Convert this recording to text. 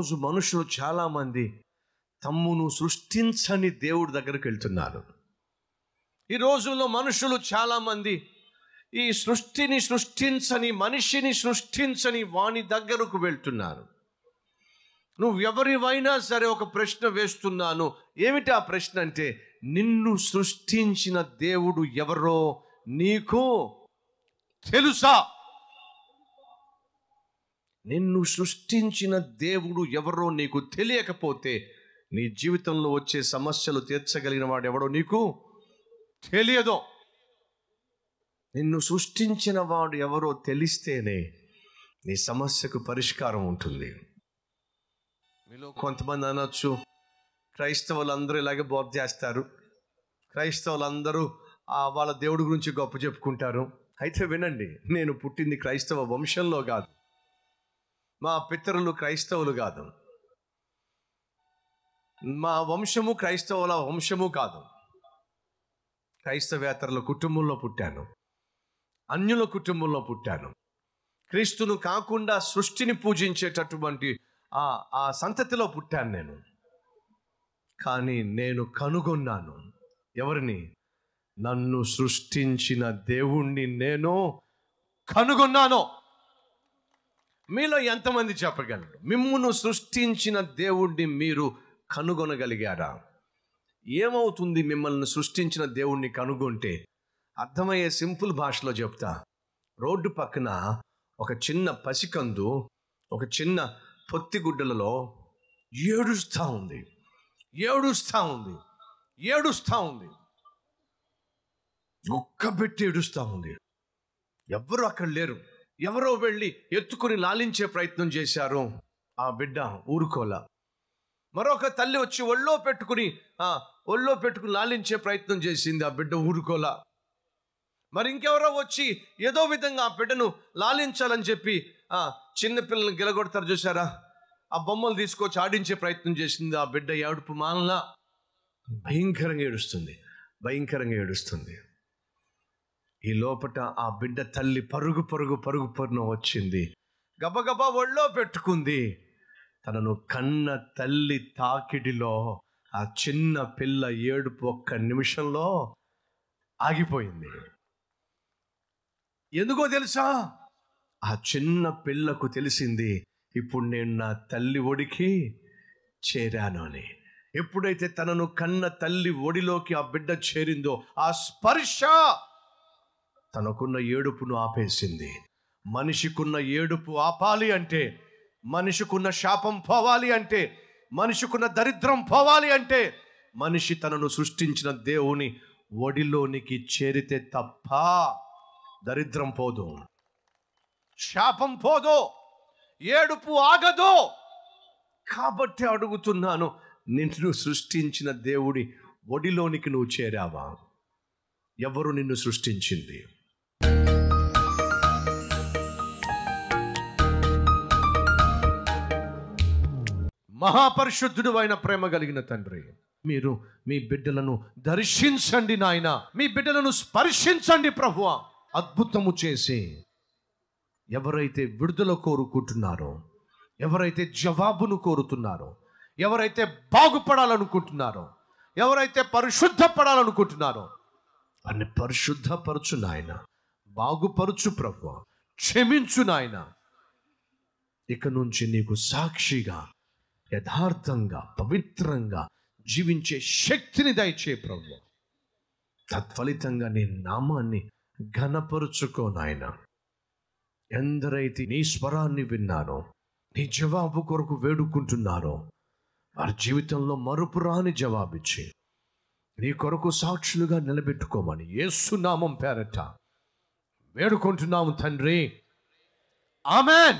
ఈరోజు మనుషులు చాలామంది తమ్మును సృష్టించని దేవుడి దగ్గరికి వెళ్తున్నారు. ఈ రోజుల్లో మనుషులు చాలామంది ఈ సృష్టిని సృష్టించని మనిషిని సృష్టించని వాని దగ్గరకు వెళ్తున్నారు. నువ్వు ఎవరివైనా సరే ఒక ప్రశ్న వేస్తున్నాను. ఏమిటి ఆ ప్రశ్న అంటే నిన్ను సృష్టించిన దేవుడు ఎవరో నీకు తెలుసా? నిన్ను సృష్టించిన దేవుడు ఎవరో నీకు తెలియకపోతే నీ జీవితంలో వచ్చే సమస్యలు తీర్చగలిగిన వాడు ఎవడో నీకు తెలియదు. నిన్ను సృష్టించిన వాడు ఎవరో తెలిస్తేనే నీ సమస్యకు పరిష్కారం ఉంటుంది. మీలో కొంతమంది అనొచ్చు క్రైస్తవులు అందరూ ఇలాగే బోధ చేస్తారు. క్రైస్తవులందరూ ఆ వాళ్ళ దేవుడి గురించి గొప్ప చెప్పుకుంటారు. అయితే వినండి నేను పుట్టింది క్రైస్తవ వంశంలో కాదు. మా పితరులు క్రైస్తవులు కాదు. మా వంశము క్రైస్తవుల వంశము కాదు. క్రైస్తవేతరుల కుటుంబంలో పుట్టాను. అన్యుల కుటుంబంలో పుట్టాను. క్రీస్తును కాకుండా సృష్టిని పూజించేటటువంటి ఆ ఆ సంతతిలో పుట్టాను నేను. కానీ నేను కనుగొన్నాను. ఎవరిని? నన్ను సృష్టించిన దేవుణ్ణి నేను కనుగొన్నాను. మీలో ఎంతమంది చెప్పగలరు? మిమ్మును సృష్టించిన దేవుణ్ణి మీరు కనుగొనగలిగారా? ఏమవుతుంది మిమ్మల్ని సృష్టించిన దేవుణ్ణి కనుగొంటే? అర్థమయ్యే సింపుల్ భాషలో చెప్తా. రోడ్డు పక్కన ఒక చిన్న పసికందు ఒక చిన్న పొత్తిగుడ్డలలో ఏడుస్తూ ఉంది. ఏడుస్తూ ఉంది. ఏడుస్తూ ఉంది. ఒక్కబెట్టి ఏడుస్తూ ఉంది. ఎవ్వరు అక్కడ లేరు. ఎవరో వెళ్ళి ఎత్తుకుని లాలించే ప్రయత్నం చేశారు. ఆ బిడ్డ ఊరుకోలా. మరొక తల్లి వచ్చి ఒళ్ళో పెట్టుకుని ఒళ్ళో పెట్టుకుని లాలించే ప్రయత్నం చేసింది. ఆ బిడ్డ ఊరుకోలా. మరి ఇంకెవరో వచ్చి ఏదో విధంగా ఆ బిడ్డను లాలించాలని చెప్పి ఆ చిన్న పిల్లల్ని చూసారా ఆ బొమ్మలు తీసుకొచ్చి ఆడించే ప్రయత్నం చేసింది ఆ బిడ్డ ఏడుపు మానలా. భయంకరంగా ఏడుస్తుంది. భయంకరంగా ఏడుస్తుంది. ఈ లోపట ఆ బిడ్డ తల్లి పరుగు పరుగు పరుగు పరుగు వచ్చింది. గబగబా ఒళ్ళో పెట్టుకుంది. తనను కన్న తల్లి తాకిడిలో ఆ చిన్న పిల్ల ఏడుపు ఒక్క నిమిషంలో ఆగిపోయింది. ఎందుకో తెలుసా? ఆ చిన్న పిల్లకు తెలిసింది ఇప్పుడు నేను నా తల్లి ఒడికి చేరాను అని. ఎప్పుడైతే తనను కన్న తల్లి ఒడిలోకి ఆ బిడ్డ చేరిందో ఆ స్పర్శ తనకున్న ఏడుపును ఆపేసింది. మనిషికున్న ఏడుపు ఆపాలి అంటే మనిషికున్న శాపం పోవాలి అంటే మనిషికున్న దరిద్రం పోవాలి అంటే మనిషి తనను సృష్టించిన దేవుని ఒడిలోనికి చేరితే తప్ప దరిద్రం పోదు. శాపం పోదు. ఏడుపు ఆగదు. కాబట్టి అడుగుతున్నాను నిన్ను సృష్టించిన దేవుడి ఒడిలోనికి నువ్వు చేరావా? ఎవరు నిన్ను సృష్టించింది? మహాపరిశుద్ధుడు అయిన ప్రేమ కలిగిన తండ్రి మీరు మీ బిడ్డలను దర్శించండి నాయన. మీ బిడ్డలను స్పర్శించండి ప్రభువ. అద్భుతము చేసి ఎవరైతే విడుదల కోరుకుంటున్నారో ఎవరైతే జవాబును కోరుతున్నారో ఎవరైతే బాగుపడాలనుకుంటున్నారో ఎవరైతే పరిశుద్ధపడాలనుకుంటున్నారో అన్ని పరిశుద్ధపరచు నాయన. బాగుపరచు ప్రభు క్షమించు నాయన. ఇక నుంచి నీకు సాక్షిగా యథార్థంగా పవిత్రంగా జీవించే శక్తిని దయచే ప్రభు తత్ఫలితంగా నీ నామాన్ని ఘనపరుచుకో నాయన. ఎందరైతే నీ స్వరాన్ని విన్నారో నీ జవాబు కొరకు వేడుకుంటున్నారో వారి జీవితంలో మరుపురాని జవాబిచ్చి నీ కొరకు సాక్షులుగా నిలబెట్టుకోమని ఏసునామం పేరట వేడుకుంటున్నాము తండ్రి. ఆమెన్.